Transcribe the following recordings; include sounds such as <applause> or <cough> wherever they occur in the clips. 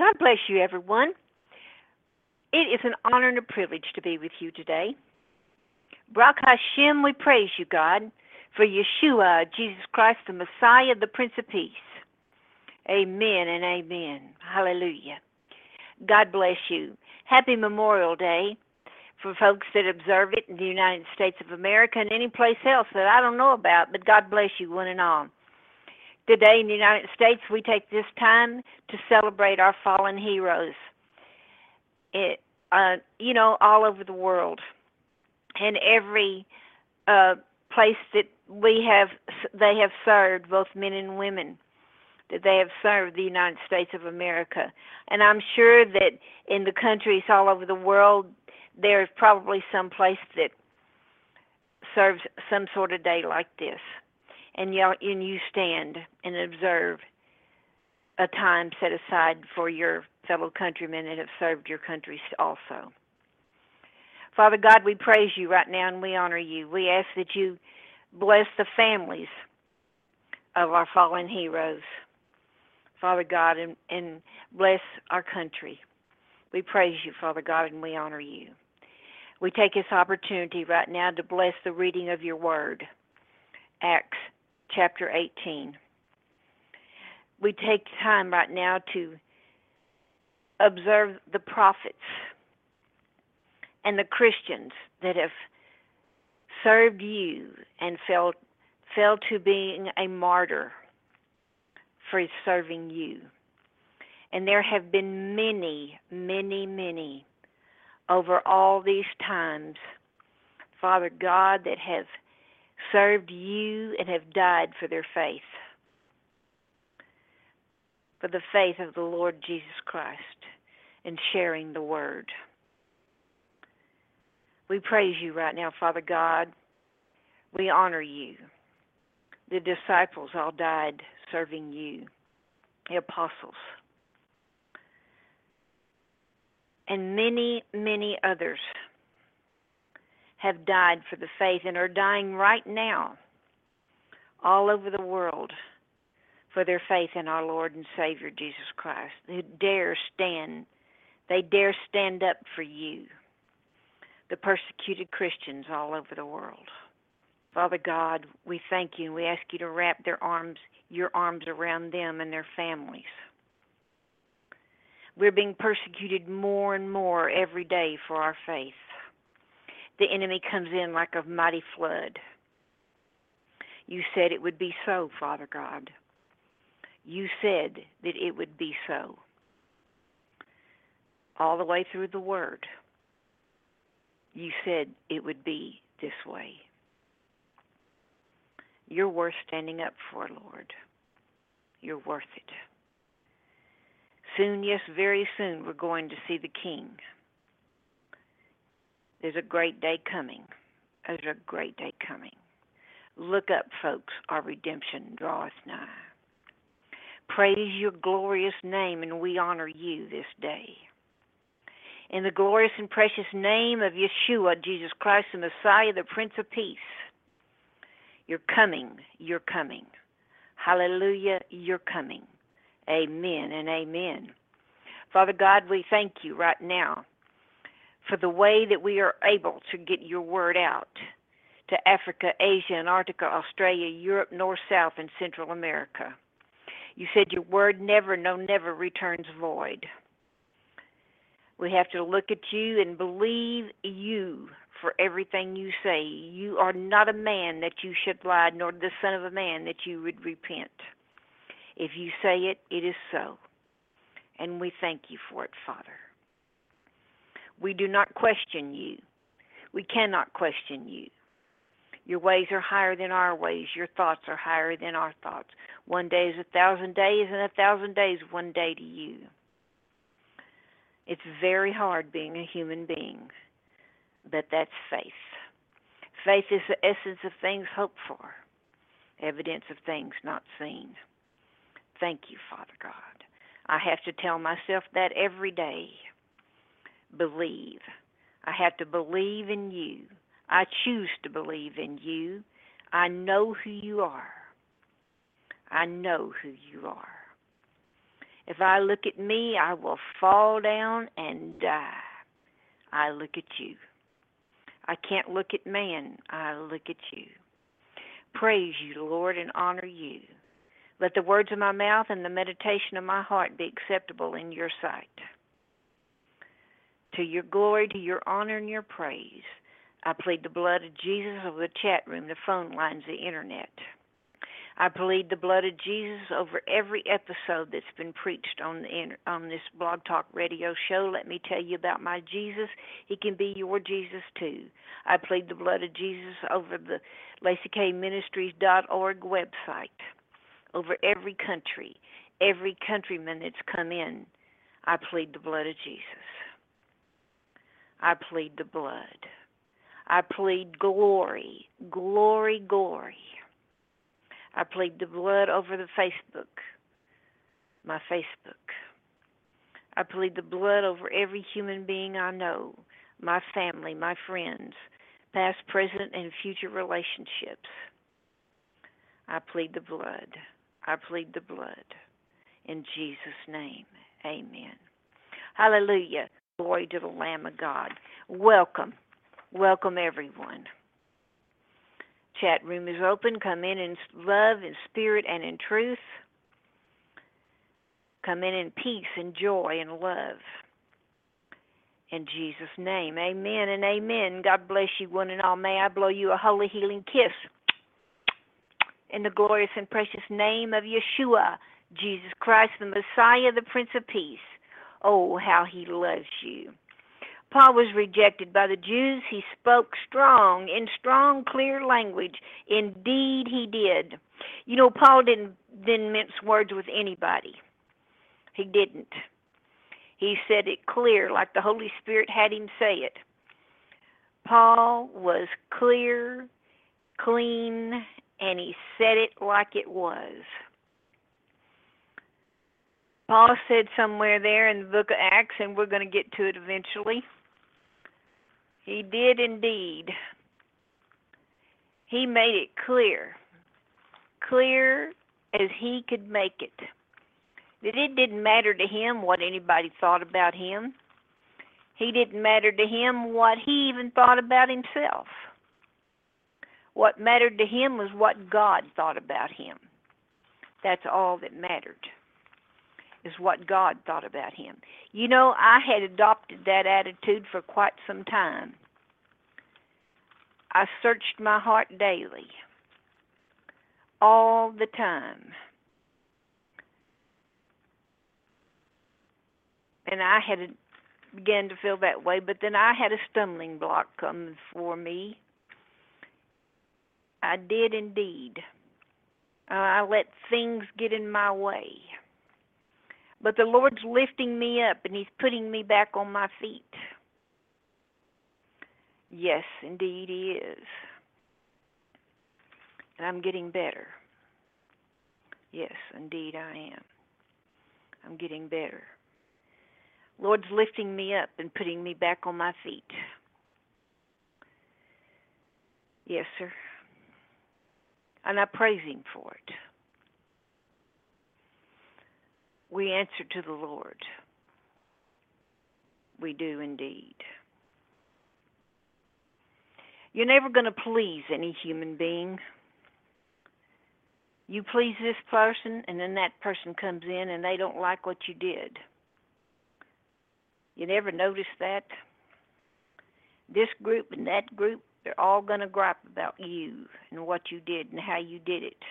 God bless you, everyone. It is an honor and a privilege to be with you today. Baruch Hashem, we praise you, God, for Yeshua, Jesus Christ, the Messiah, the Prince of Peace. Amen and amen. Hallelujah. God bless you. Happy Memorial Day for folks that observe it in the United States of America and any place else that I don't know about, but God bless you one and all. Today in the United States, we take this time to celebrate our fallen heroes. It, uh, you know, all over the world, and every uh, place that we have, they have served, both men and women, that they have served the United States of America. And I'm sure that in the countries all over the world, there's probably some place that serves some sort of day like this. And you, and you stand and observe a time set aside for your fellow countrymen that have served your country also. Father God, we praise you right now and we honor you. We ask that you bless the families of our fallen heroes. Father God, and, and bless our country. We praise you, Father God, and we honor you. We take this opportunity right now to bless the reading of your word, Acts chapter 18. We take time right now to observe the prophets and the Christians that have served you and fell, fell to being a martyr for serving you. And there have been many, many, many over all these times, Father God, that have served you and have died for their faith, for the faith of the Lord Jesus Christ and sharing the word. We praise you right now, Father God. We honor you. The disciples all died serving you, the apostles, and many, many others have died for the faith and are dying right now all over the world for their faith in our Lord and Savior Jesus Christ. Who dare stand, they dare stand up for you, the persecuted Christians all over the world. Father God, we thank you and we ask you to wrap their arms, your arms around them and their families. We're being persecuted more and more every day for our faith. The enemy comes in like a mighty flood. You said it would be so, Father God. You said that it would be so. All the way through the Word, you said it would be this way. You're worth standing up for, Lord. You're worth it. Soon, yes, very soon, we're going to see the King. There's a great day coming. There's a great day coming. Look up, folks, our redemption draweth nigh. Praise your glorious name, and we honor you this day. In the glorious and precious name of Yeshua, Jesus Christ, the Messiah, the Prince of Peace, you're coming, you're coming. Hallelujah, you're coming. Amen and amen. Father God, we thank you right now for the way that we are able to get your word out to Africa, Asia, Antarctica, Australia, Europe, North, South, and Central America. You said your word never, no, never returns void. We have to look at you and believe you for everything you say. You are not a man that you should lie, nor the son of a man that you would repent. If you say it, it is so. And we thank you for it, Father. We do not question you. We cannot question you. Your ways are higher than our ways. Your thoughts are higher than our thoughts. One day is a thousand days, and a thousand days one day to you. It's very hard being a human being, but that's faith. Faith is the essence of things hoped for, evidence of things not seen. Thank you, Father God. I have to tell myself that every day. Believe. I have to believe in you. I choose to believe in you. I know who you are. I know who you are. If I look at me, I will fall down and die. I look at you. I can't look at man. I look at you. Praise you, Lord, and honor you. Let the words of my mouth and the meditation of my heart be acceptable in your sight. To your glory, to your honor, and your praise, I plead the blood of Jesus over the chat room, the phone lines, the internet. I plead the blood of Jesus over every episode that's been preached on the on this Blog Talk Radio show. Let me tell you about my Jesus. He can be your Jesus too. I plead the blood of Jesus over the LaceyKayMinistries.org website, over every country, every countryman that's come in. I plead the blood of Jesus. I plead the blood. I plead glory, glory, glory. I plead the blood over the Facebook, my Facebook. I plead the blood over every human being I know, my family, my friends, past, present, and future relationships. I plead the blood. I plead the blood. In Jesus' name, amen. Hallelujah. Glory to the Lamb of God. Welcome. Welcome, everyone. Chat room is open. Come in in love, in spirit, and in truth. Come in in peace and joy and love. In Jesus' name, amen and amen. God bless you, one and all. May I blow you a holy healing kiss in the glorious and precious name of Yeshua, Jesus Christ, the Messiah, the Prince of Peace. Oh, how he loves you. Paul was rejected by the Jews. He spoke strong, in strong, clear language. Indeed, he did. You know, Paul didn't didn't mince words with anybody. He didn't. He said it clear, like the Holy Spirit had him say it. Paul was clear, clean, and he said it like it was. Paul said somewhere there in the book of Acts, and we're going to get to it eventually. He did indeed. He made it clear, clear as he could make it, that it didn't matter to him what anybody thought about him. He didn't matter to him what he even thought about himself. What mattered to him was what God thought about him. That's all that mattered, is what God thought about him. You know, I had adopted that attitude for quite some time. I searched my heart daily, all the time. And I had began to feel that way, but then I had a stumbling block come for me. I did indeed. Uh, I let things get in my way. But the Lord's lifting me up and He's putting me back on my feet. Yes, indeed, He is. And I'm getting better. Yes, indeed, I am. I'm getting better. Lord's lifting me up and putting me back on my feet. Yes, sir. And I praise Him for it. We answer to the Lord. We do indeed. You're never going to please any human being. You please this person, and then that person comes in and they don't like what you did. You never notice that? This group and that group, they're all going to gripe about you and what you did and how you did it.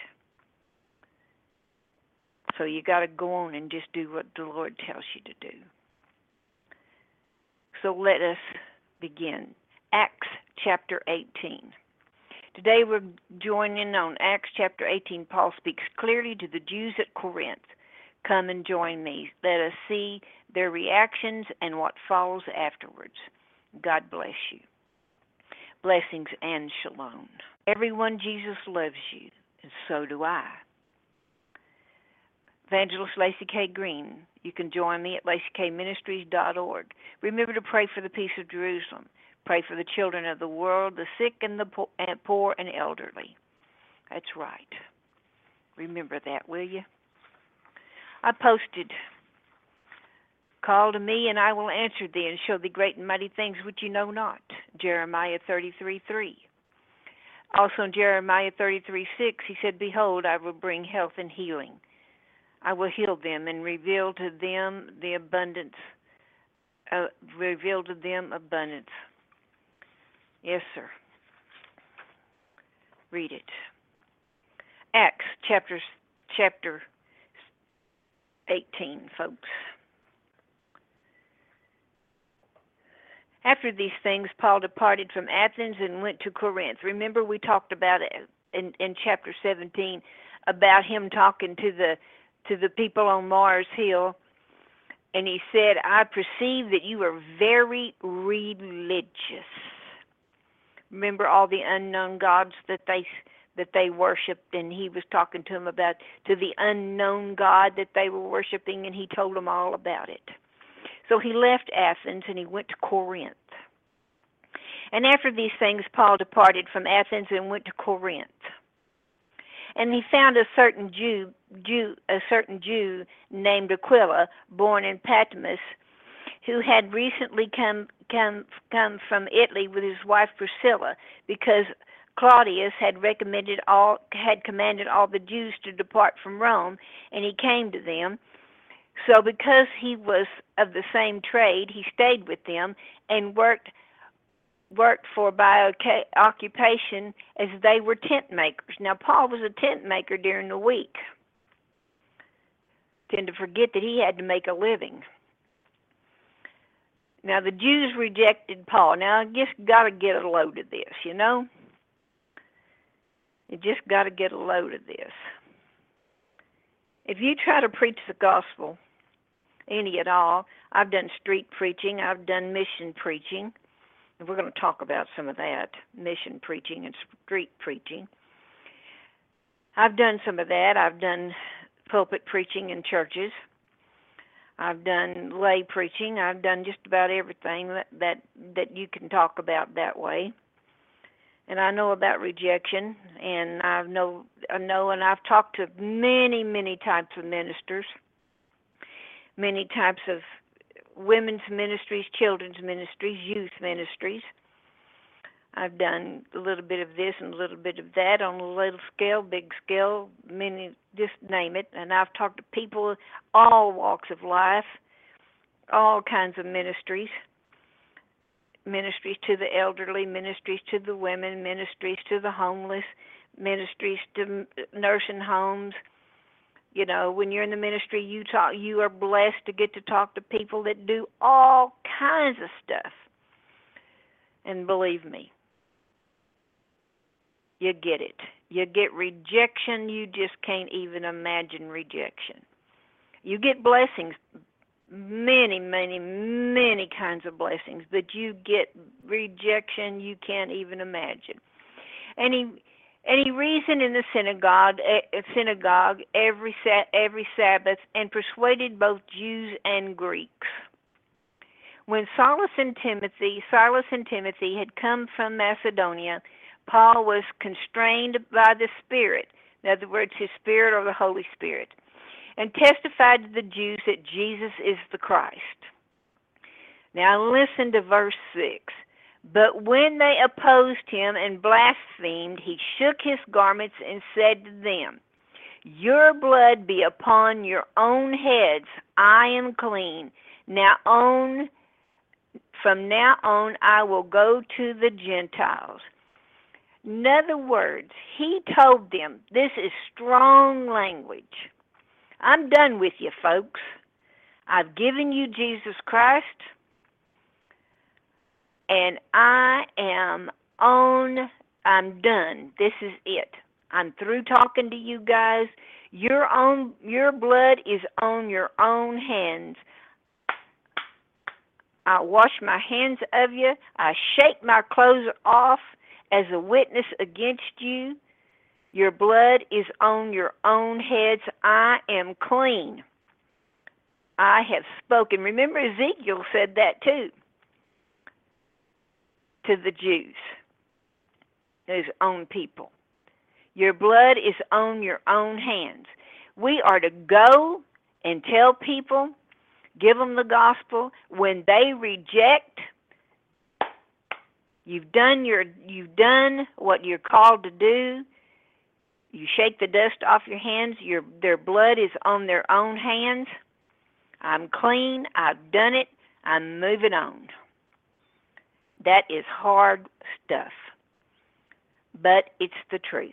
So you got to go on and just do what the Lord tells you to do. So let us begin. Acts chapter 18. Today we're joining on Acts chapter 18. Paul speaks clearly to the Jews at Corinth. Come and join me. Let us see their reactions and what follows afterwards. God bless you. Blessings and shalom. Everyone, Jesus loves you, and so do I. Evangelist Lacey Kay Green. You can join me at laceykayministries.org. Remember to pray for the peace of Jerusalem. Pray for the children of the world, the sick and the poor and elderly. That's right. Remember that, will you? I posted, Call to me, and I will answer thee, and show thee great and mighty things which you know not. Jeremiah 33 3. Also in Jeremiah 33 6, he said, Behold, I will bring health and healing. I will heal them and reveal to them the abundance, uh, reveal to them abundance. Yes, sir. Read it. Acts chapter chapter 18, folks. After these things, Paul departed from Athens and went to Corinth. Remember, we talked about it in, in chapter 17 about him talking to the to the people on Mars Hill, and he said, "I perceive that you are very religious." Remember all the unknown gods that they that they worshipped, and he was talking to them about to the unknown God that they were worshiping, and he told them all about it. So he left Athens and he went to Corinth. And after these things, Paul departed from Athens and went to Corinth. And he found a certain Jew, Jew a certain Jew named Aquila, born in Patmos, who had recently come come come from Italy with his wife Priscilla, because Claudius had recommended all had commanded all the Jews to depart from Rome, and he came to them. So because he was of the same trade, he stayed with them and worked worked for by occupation as they were tent makers. Now Paul was a tent maker during the week. Tend to forget that he had to make a living. Now the Jews rejected Paul. Now I just got to get a load of this, you know. You just got to get a load of this. If you try to preach the gospel, any at all, I've done street preaching, I've done mission preaching, and we're going to talk about some of that mission preaching and street preaching. I've done some of that. I've done pulpit preaching in churches. I've done lay preaching. I've done just about everything that that, that you can talk about that way. And I know about rejection, and I know I know, and I've talked to many, many types of ministers, many types of women's ministries, children's ministries, youth ministries. I've done a little bit of this and a little bit of that on a little scale, big scale, many, just name it. And I've talked to people, all walks of life, all kinds of ministries ministries to the elderly, ministries to the women, ministries to the homeless, ministries to nursing homes. You know, when you're in the ministry, you talk. You are blessed to get to talk to people that do all kinds of stuff. And believe me, you get it. You get rejection, you just can't even imagine rejection. You get blessings, many, many, many kinds of blessings, but you get rejection you can't even imagine. Any any reason in the synagogue, uh, synagogue every every Sabbath, and persuaded both Jews and Greeks. When Silas and Timothy, Silas and Timothy had come from Macedonia, Paul was constrained by the Spirit, in other words, his Spirit or the Holy Spirit, and testified to the Jews that Jesus is the Christ. Now listen to verse 6. But when they opposed him and blasphemed, he shook his garments and said to them, Your blood be upon your own heads. I am clean. Now on from now on I will go to the Gentiles. In other words, he told them, this is strong language. I'm done with you, folks. I've given you Jesus Christ, and I am on, I'm done. This is it. I'm through talking to you guys. Your own your blood is on your own hands. I wash my hands of you. I shake my clothes off as a witness against you. Your blood is on your own heads. I am clean. I have spoken. Remember, Ezekiel said that too to the Jews, his own people. Your blood is on your own hands. We are to go and tell people, give them the gospel. When they reject, you've done your you've done what you're called to do. You shake the dust off your hands. Your their blood is on their own hands. I'm clean. I've done it. I'm moving on. That is hard stuff. But it's the truth.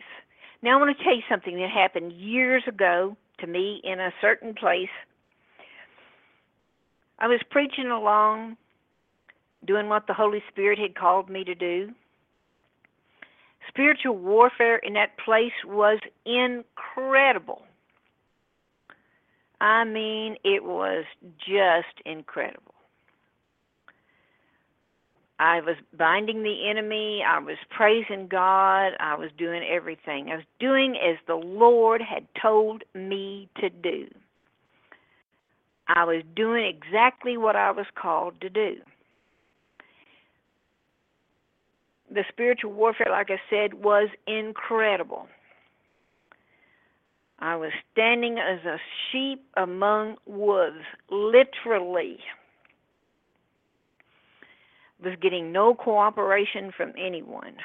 Now, I want to tell you something that happened years ago to me in a certain place. I was preaching along, doing what the Holy Spirit had called me to do. Spiritual warfare in that place was incredible. I mean, it was just incredible. I was binding the enemy. I was praising God. I was doing everything. I was doing as the Lord had told me to do. I was doing exactly what I was called to do. The spiritual warfare, like I said, was incredible. I was standing as a sheep among wolves, literally was getting no cooperation from anyone.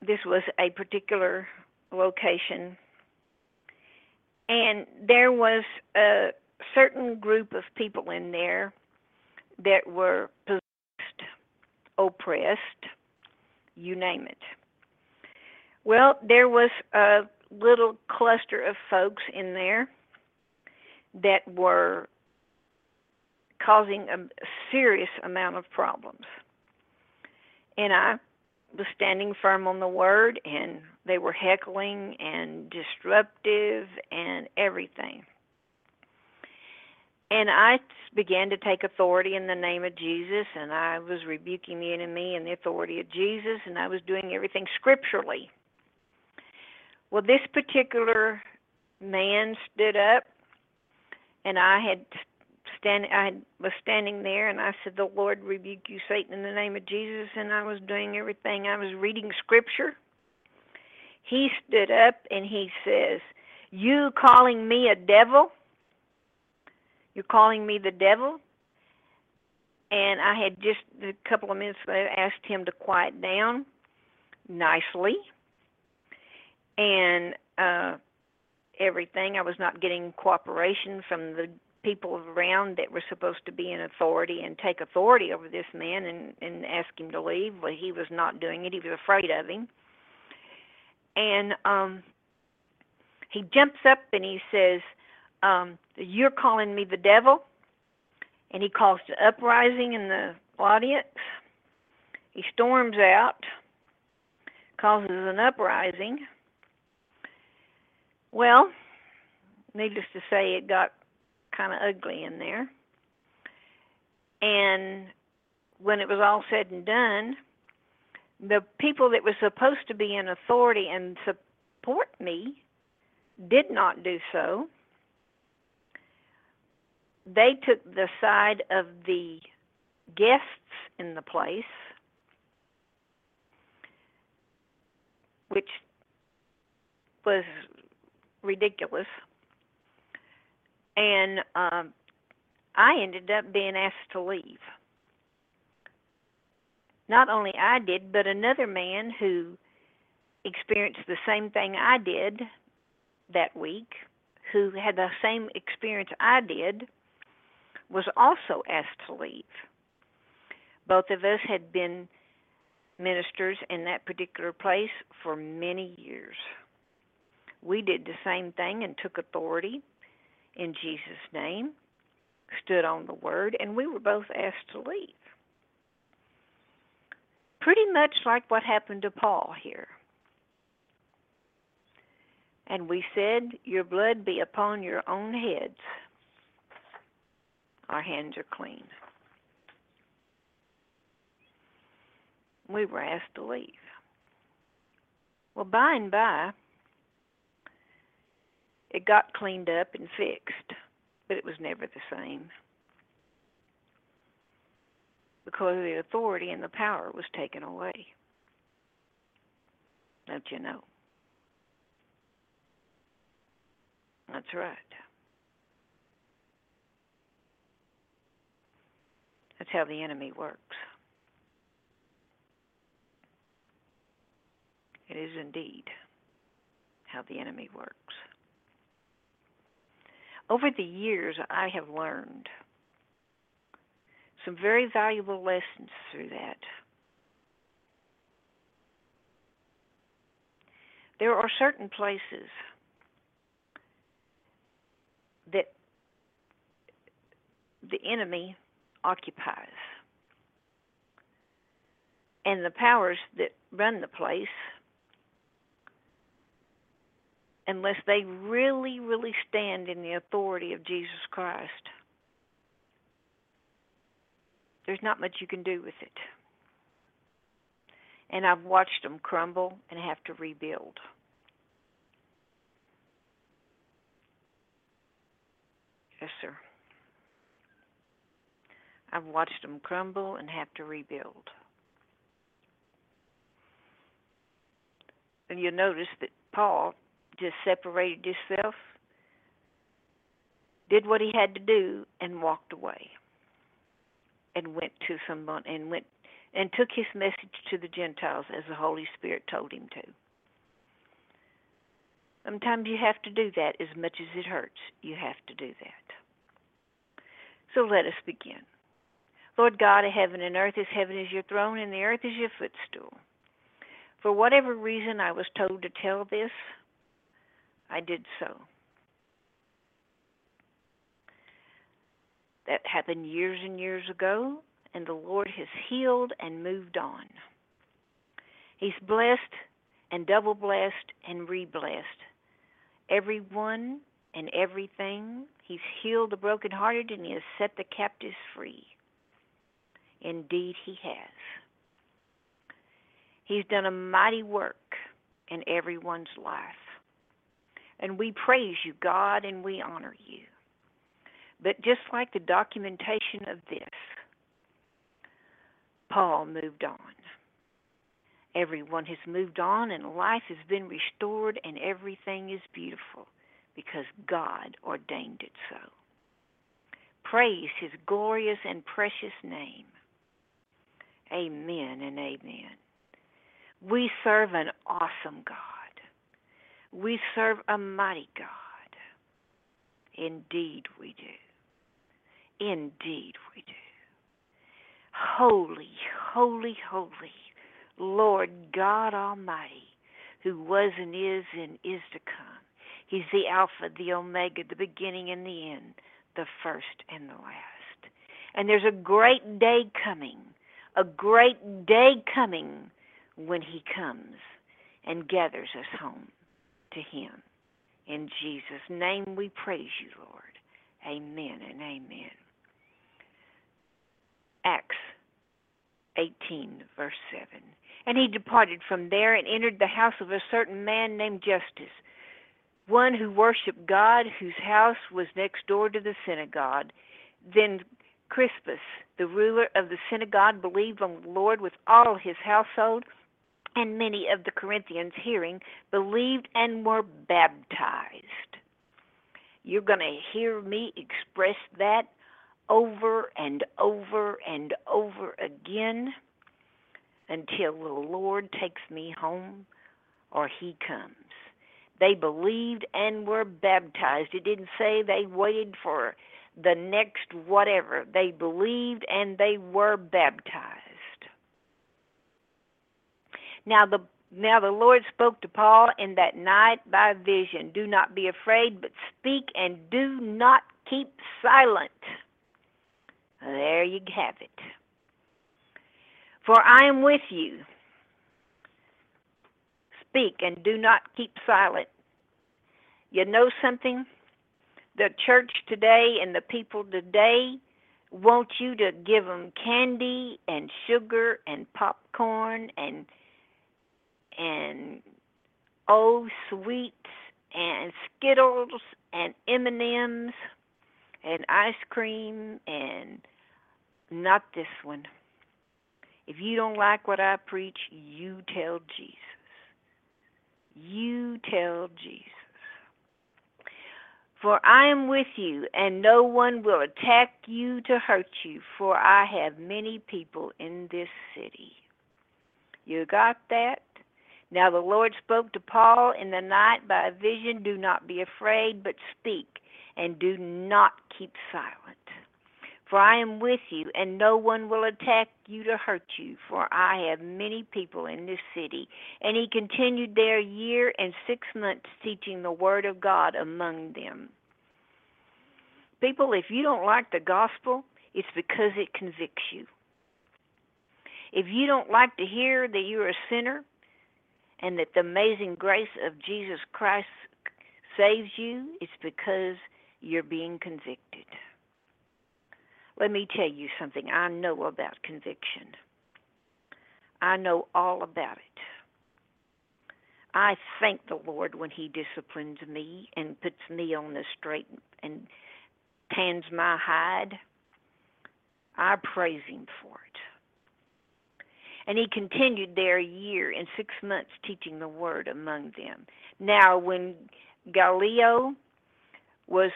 This was a particular location, and there was a certain group of people in there that were oppressed, you name it. Well, there was a little cluster of folks in there that were causing a serious amount of problems. And I was standing firm on the word, and they were heckling and disruptive and everything. And I began to take authority in the name of Jesus, and I was rebuking the enemy in the authority of Jesus, and I was doing everything scripturally. Well, this particular man stood up, and I had stand I was standing there and I said, The Lord rebuke you, Satan, in the name of Jesus and I was doing everything. I was reading scripture. He stood up and he says, You calling me a devil? You're calling me the devil? And I had just a couple of minutes later asked him to quiet down nicely. And uh everything. I was not getting cooperation from the people around that were supposed to be in authority and take authority over this man and and ask him to leave but he was not doing it he was afraid of him and um he jumps up and he says um you're calling me the devil and he caused an uprising in the audience he storms out causes an uprising well needless to say it got kind of ugly in there. And when it was all said and done, the people that were supposed to be in authority and support me did not do so. They took the side of the guests in the place, which was ridiculous and um, I ended up being asked to leave. Not only I did, but another man who experienced the same thing I did that week, who had the same experience I did, was also asked to leave. Both of us had been ministers in that particular place for many years. We did the same thing and took authority in Jesus' name, stood on the word, and we were both asked to leave. Pretty much like what happened to Paul here. And we said, Your blood be upon your own heads. Our hands are clean. We were asked to leave. Well, by and by, it got cleaned up and fixed, but it was never the same because the authority and the power was taken away. Don't you know? That's right. That's how the enemy works. It is indeed how the enemy works. Over the years, I have learned some very valuable lessons through that. There are certain places that the enemy occupies. And the powers that run the place, unless they really, really stand in the authority of Jesus Christ, there's not much you can do with it. And I've watched them crumble and have to rebuild. Yes, sir. I've watched them crumble and have to rebuild. And you'll notice that Paul just separated himself, did what he had to do, and walked away. And went to someone and went and took his message to the Gentiles as the Holy Spirit told him to. Sometimes you have to do that as much as it hurts. You have to do that. So let us begin. Lord God of heaven and earth, as heaven is your throne and the earth is your footstool. For whatever reason I was told to tell this, I did so. That happened years and years ago, and the Lord has healed and moved on. He's blessed and double blessed and re blessed everyone and everything. He's healed the brokenhearted and he has set the captives free. Indeed, he has. He's done a mighty work in everyone's life. And we praise you, God, and we honor you. But just like the documentation of this, Paul moved on. Everyone has moved on, and life has been restored, and everything is beautiful because God ordained it so. Praise his glorious and precious name. Amen and amen. We serve an awesome God. We serve a mighty God. Indeed, we do. Indeed, we do. Holy, holy, holy, Lord God Almighty, who was and is and is to come. He's the Alpha, the Omega, the beginning and the end, the first and the last. And there's a great day coming, a great day coming when He comes and gathers us home to Him. In Jesus' name we praise you, Lord. Amen and amen. Acts 18, verse 7. And he departed from there and entered the house of a certain man named Justus, one who worshiped God, whose house was next door to the synagogue. Then Crispus, the ruler of the synagogue, believed on the Lord with all his household, and many of the Corinthians, hearing, believed and were baptized. You're going to hear me express that over and over and over again until the Lord takes me home or he comes. They believed and were baptized. It didn't say they waited for the next whatever. They believed and they were baptized. Now the now the Lord spoke to Paul in that night by vision. Do not be afraid, but speak and do not keep silent. There you have it. For I am with you. Speak and do not keep silent. You know something? The church today and the people today want you to give them candy and sugar and popcorn and and oh sweets and Skittles and M&Ms and ice cream and not this one. If you don't like what I preach, you tell Jesus. You tell Jesus. For I am with you, and no one will attack you to hurt you, for I have many people in this city. You got that? Now the Lord spoke to Paul in the night by a vision Do not be afraid, but speak, and do not keep silent. For I am with you, and no one will attack you to hurt you, for I have many people in this city. And he continued there a year and six months, teaching the word of God among them. People, if you don't like the gospel, it's because it convicts you. If you don't like to hear that you're a sinner and that the amazing grace of Jesus Christ saves you, it's because you're being convicted. Let me tell you something. I know about conviction. I know all about it. I thank the Lord when He disciplines me and puts me on the straight and tans my hide. I praise Him for it. And he continued there a year and six months teaching the word among them. Now, when Gallio was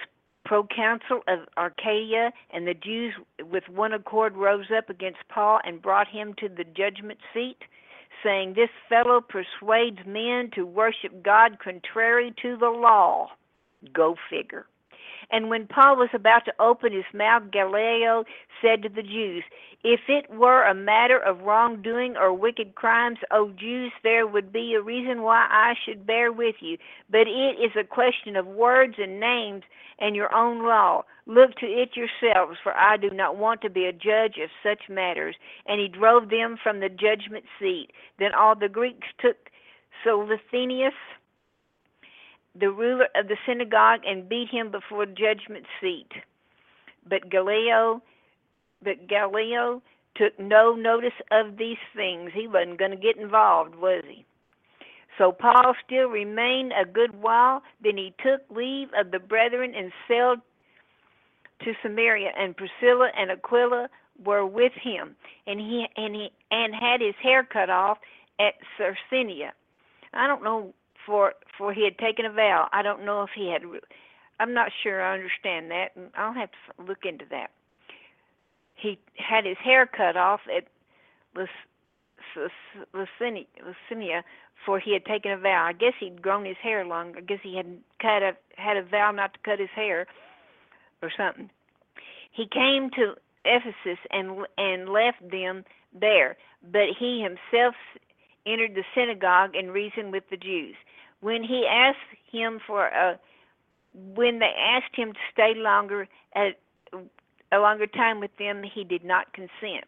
proconsul of Arcadia, and the Jews with one accord rose up against Paul and brought him to the judgment seat, saying, This fellow persuades men to worship God contrary to the law. Go figure. And when Paul was about to open his mouth, Galileo said to the Jews, If it were a matter of wrongdoing or wicked crimes, O Jews, there would be a reason why I should bear with you. But it is a question of words and names and your own law. Look to it yourselves, for I do not want to be a judge of such matters. And he drove them from the judgment seat. Then all the Greeks took Sosthenes the ruler of the synagogue and beat him before the judgment seat. But Galileo, but Galileo took no notice of these things. He wasn't going to get involved, was he? So Paul still remained a good while. Then he took leave of the brethren and sailed to Samaria. And Priscilla and Aquila were with him, and he and he and had his hair cut off at Cercenia. I don't know for for he had taken a vow. I don't know if he had. I'm not sure I understand that, and I'll have to look into that. He had his hair cut off at Lucinia, for he had taken a vow. I guess he'd grown his hair long. I guess he had cut a had a vow not to cut his hair, or something. He came to Ephesus and and left them there, but he himself entered the synagogue and reasoned with the Jews when he asked him for a when they asked him to stay longer at a longer time with them he did not consent.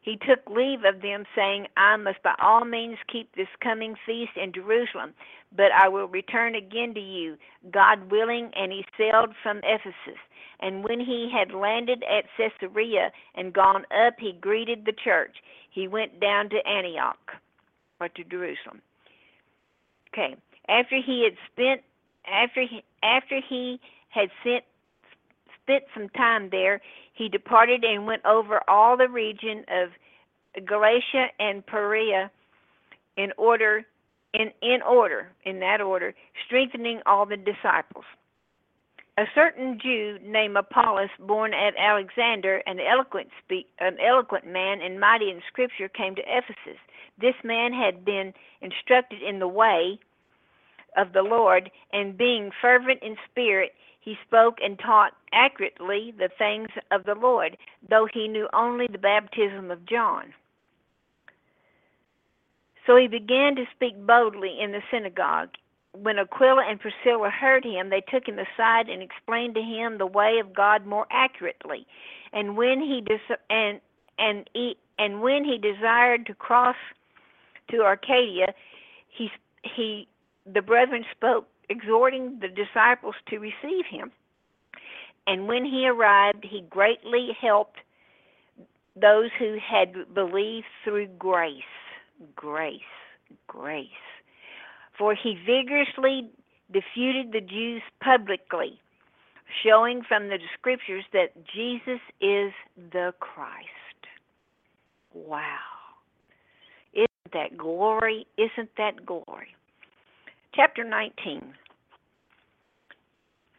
He took leave of them saying i must by all means keep this coming feast in jerusalem but i will return again to you god willing and he sailed from ephesus. And when he had landed at caesarea and gone up he greeted the church. He went down to antioch or to jerusalem. Okay after he had spent after he, after he had sent spent some time there, he departed and went over all the region of Galatia and Perea in order in in order in that order, strengthening all the disciples. A certain Jew named Apollos, born at Alexander, an eloquent speak, an eloquent man and mighty in Scripture, came to Ephesus. This man had been instructed in the way of the Lord, and being fervent in spirit, he spoke and taught accurately the things of the Lord, though he knew only the baptism of John. So he began to speak boldly in the synagogue. When Aquila and Priscilla heard him, they took him aside and explained to him the way of God more accurately. And when he and and he and when he desired to cross to Arcadia, he he the brethren spoke, exhorting the disciples to receive him. And when he arrived, he greatly helped those who had believed through grace. Grace, grace. For he vigorously disputed the Jews publicly, showing from the scriptures that Jesus is the Christ. Wow. Isn't that glory? Isn't that glory? Chapter 19.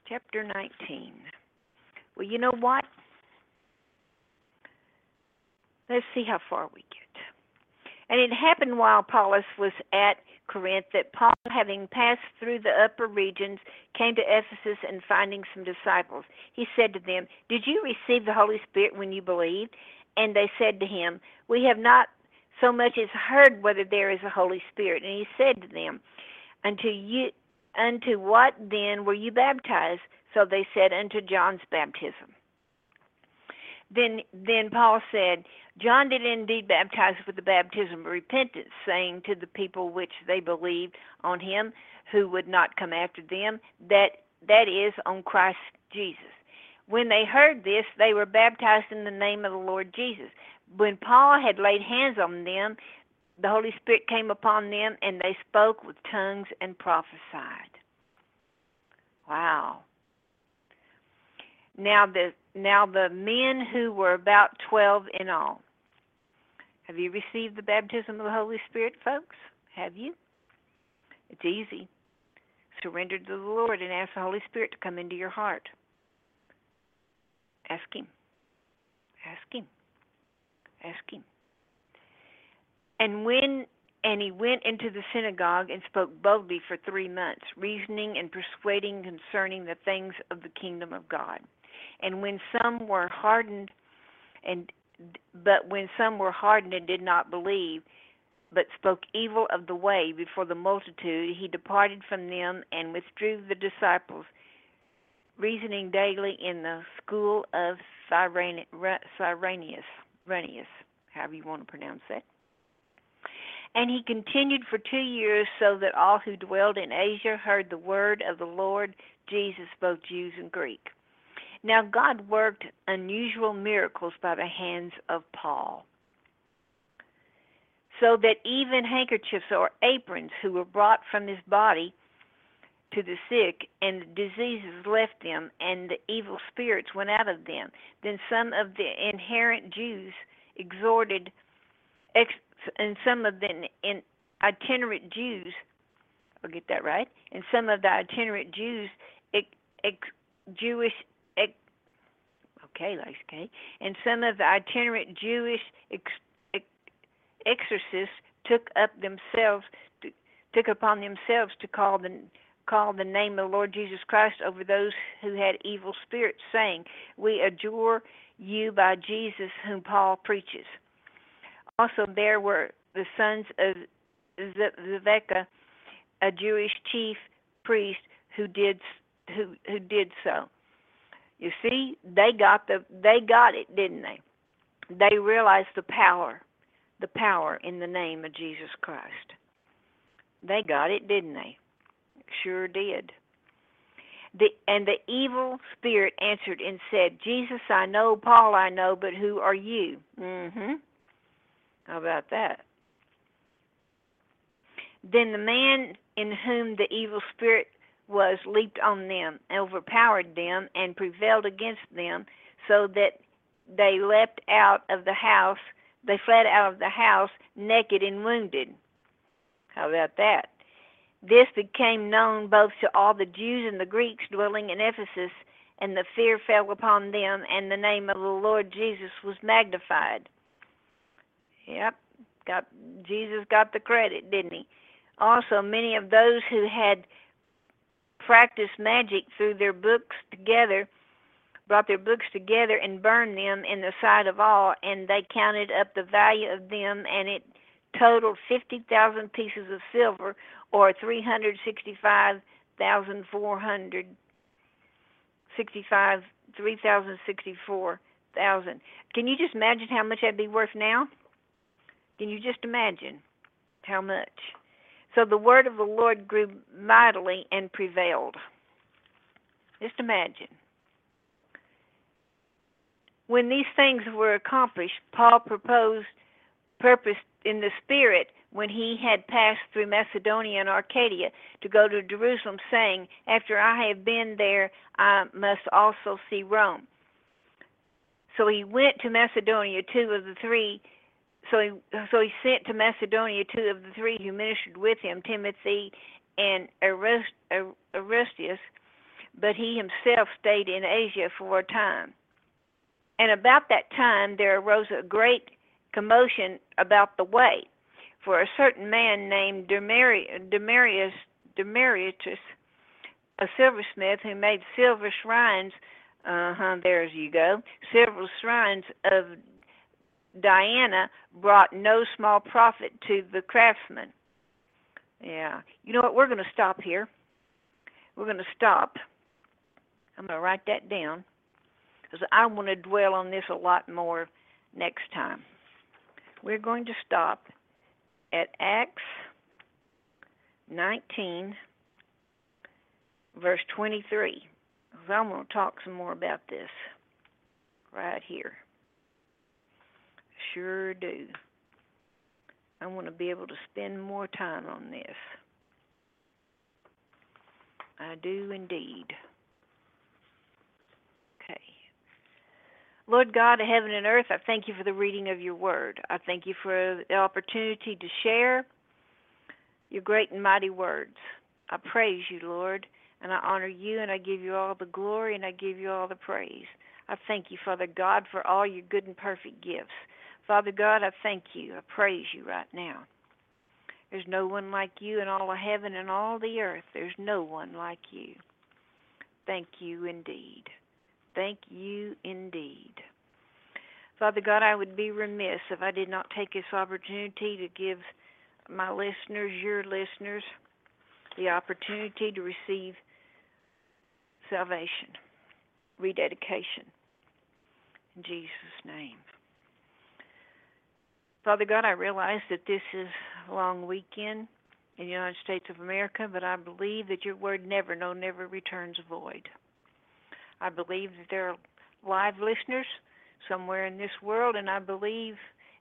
Chapter 19. Well, you know what? Let's see how far we get. And it happened while Apollos was at Corinth that Paul, having passed through the upper regions, came to Ephesus and finding some disciples. He said to them, Did you receive the Holy Spirit when you believed? And they said to him, We have not so much as heard whether there is a Holy Spirit. And he said to them, Unto you unto what then were you baptized? So they said, Unto John's baptism. Then then Paul said, John did indeed baptize with the baptism of repentance, saying to the people which they believed on him who would not come after them, that that is on Christ Jesus. When they heard this, they were baptized in the name of the Lord Jesus. When Paul had laid hands on them, the Holy Spirit came upon them, and they spoke with tongues and prophesied. Wow. Now the now the men who were about twelve in all. Have you received the baptism of the Holy Spirit, folks? Have you? It's easy. Surrender to the Lord and ask the Holy Spirit to come into your heart. Ask Him. Ask Him. Ask Him. And when and he went into the synagogue and spoke boldly for three months, reasoning and persuading concerning the things of the kingdom of God. And when some were hardened and but when some were hardened and did not believe, but spoke evil of the way before the multitude, he departed from them and withdrew the disciples, reasoning daily in the school of Cyrenius, Cyrenius, however you want to pronounce that. And he continued for two years, so that all who dwelled in Asia heard the word of the Lord Jesus, both Jews and Greek. Now, God worked unusual miracles by the hands of Paul, so that even handkerchiefs or aprons who were brought from his body to the sick, and the diseases left them, and the evil spirits went out of them. Then some of the inherent Jews exhorted, and some of the itinerant Jews, I'll get that right, and some of the itinerant Jews, ex, ex, Jewish okay, like okay, and some of the itinerant Jewish ex, ex, exorcists took up themselves to, took upon themselves to call the call the name of the Lord Jesus Christ over those who had evil spirits, saying, "We adjure you by Jesus, whom Paul preaches." Also, there were the sons of Zevekah, a Jewish chief priest, who did who who did so. You see, they got the they got it, didn't they? They realized the power, the power in the name of Jesus Christ. They got it, didn't they? Sure did. The and the evil spirit answered and said, "Jesus, I know, Paul, I know, but who are you?" Mhm. How about that? Then the man in whom the evil spirit was leaped on them, overpowered them, and prevailed against them, so that they leapt out of the house. They fled out of the house naked and wounded. How about that? This became known both to all the Jews and the Greeks dwelling in Ephesus, and the fear fell upon them, and the name of the Lord Jesus was magnified. Yep, got Jesus got the credit, didn't he? Also, many of those who had practiced magic through their books together, brought their books together and burned them in the sight of all, and they counted up the value of them, and it totaled 50,000 pieces of silver, or 365,400, 3,064,000. Can you just imagine how much that'd be worth now? Can you just imagine how much? So the word of the Lord grew mightily and prevailed. Just imagine. When these things were accomplished, Paul proposed, purposed in the Spirit when he had passed through Macedonia and Arcadia to go to Jerusalem, saying, After I have been there, I must also see Rome. So he went to Macedonia, two of the three. So he, so he sent to Macedonia two of the three who ministered with him, Timothy and Aristus, but he himself stayed in Asia for a time. And about that time there arose a great commotion about the way for a certain man named Demarius, Demarius, a silversmith who made silver shrines. Uh huh. There's you go. Silver shrines of Diana brought no small profit to the craftsmen. Yeah. You know what? We're going to stop here. We're going to stop. I'm going to write that down because I want to dwell on this a lot more next time. We're going to stop at Acts 19, verse 23. So I'm going to talk some more about this right here. Sure do. I want to be able to spend more time on this. I do indeed. Okay. Lord God of heaven and earth, I thank you for the reading of your word. I thank you for the opportunity to share your great and mighty words. I praise you, Lord, and I honor you, and I give you all the glory, and I give you all the praise. I thank you, Father God, for all your good and perfect gifts. Father God, I thank you. I praise you right now. There's no one like you in all of heaven and all the earth. There's no one like you. Thank you indeed. Thank you indeed. Father God, I would be remiss if I did not take this opportunity to give my listeners, your listeners, the opportunity to receive salvation, rededication. In Jesus' name. Father God, I realize that this is a long weekend in the United States of America, but I believe that your word never, no, never returns void. I believe that there are live listeners somewhere in this world, and I believe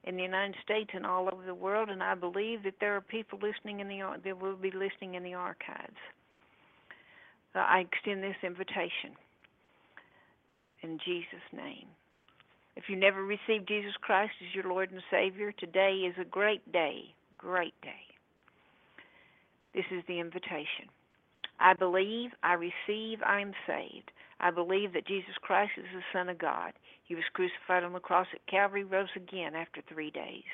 in the United States and all over the world, and I believe that there are people listening in the that will be listening in the archives. Uh, I extend this invitation in Jesus' name. If you never received Jesus Christ as your Lord and Savior, today is a great day, great day. This is the invitation. I believe, I receive, I am saved. I believe that Jesus Christ is the Son of God. He was crucified on the cross at Calvary, rose again after three days.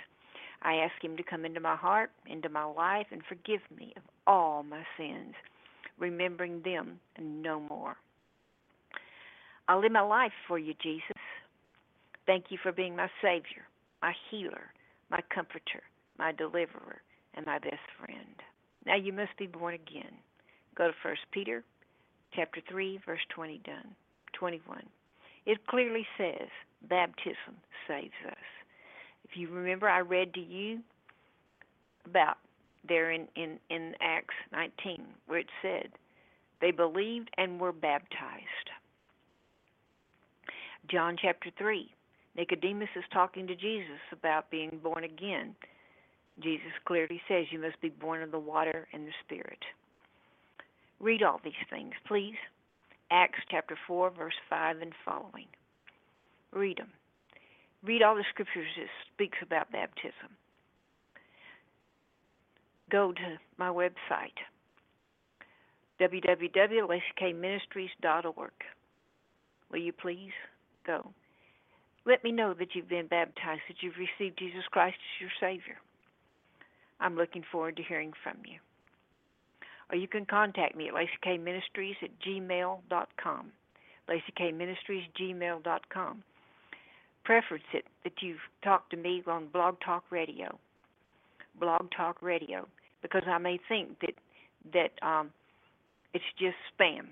I ask Him to come into my heart, into my life, and forgive me of all my sins, remembering them no more. I'll live my life for you, Jesus. Thank you for being my Savior, my healer, my comforter, my deliverer, and my best friend. Now you must be born again. Go to 1 Peter chapter 3 verse 20 done 21 it clearly says baptism saves us if you remember i read to you about there in, in, in acts 19 where it said they believed and were baptized john chapter 3 nicodemus is talking to jesus about being born again jesus clearly says you must be born of the water and the spirit Read all these things, please. Acts chapter 4, verse 5 and following. Read them. Read all the scriptures that speaks about baptism. Go to my website, www.laceykayministries.org. Will you please go? Let me know that you've been baptized, that you've received Jesus Christ as your Savior. I'm looking forward to hearing from you or you can contact me at laceykayministries at gmail.com. LaceyKayMinistries, gmail.com. Preference it that you've talked to me on Blog Talk Radio. Blog Talk Radio, because I may think that that um, it's just spam.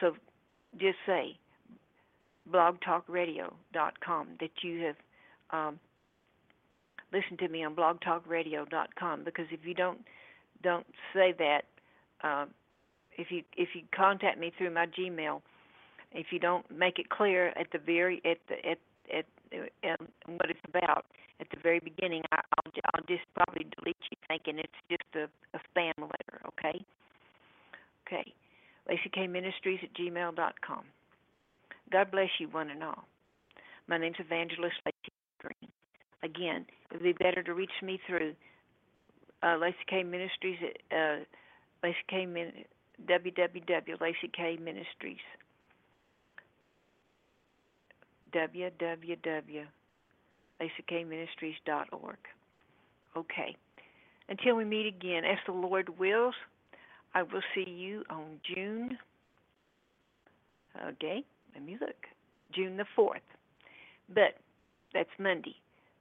So just say blogtalkradio.com that you have um, listen to me on blogtalkradio.com because if you don't don't say that, uh, if you if you contact me through my Gmail, if you don't make it clear at the very at the at at um, what it's about at the very beginning, I, I'll I'll just probably delete you thinking it's just a, a spam letter. Okay. Okay. Lacey Kay Ministries at gmail.com. God bless you, one and all. My name's Evangelist Lacey Green. Again, it would be better to reach me through uh, Lacey Kay Ministries at uh, Lacey Kay Min- www.laceykayministries www.laceykayministries.org. Okay. Until we meet again, as the Lord wills, I will see you on June. Okay, me look. June the 4th. But that's Monday.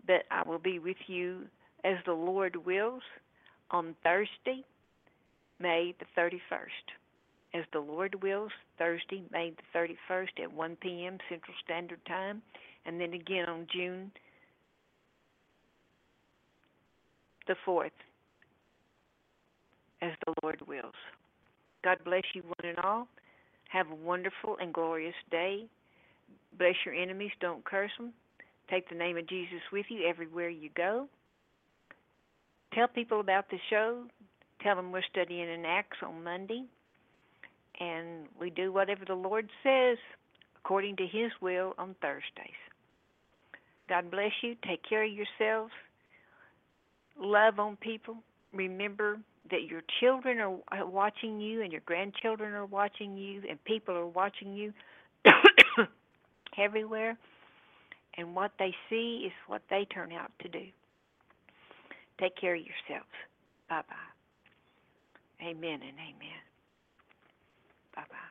But I will be with you as the Lord wills on Thursday, May the 31st. As the Lord wills, Thursday, May the 31st at 1 p.m. Central Standard Time, and then again on June the 4th, as the Lord wills. God bless you, one and all. Have a wonderful and glorious day. Bless your enemies, don't curse them. Take the name of Jesus with you everywhere you go. Tell people about the show. Tell them we're studying in Acts on Monday. And we do whatever the Lord says according to His will on Thursdays. God bless you. Take care of yourselves. Love on people. Remember that your children are uh, watching you and your grandchildren are watching you and people are watching you <coughs> everywhere. And what they see is what they turn out to do. Take care of yourselves. Bye bye. Amen and amen. Bye bye.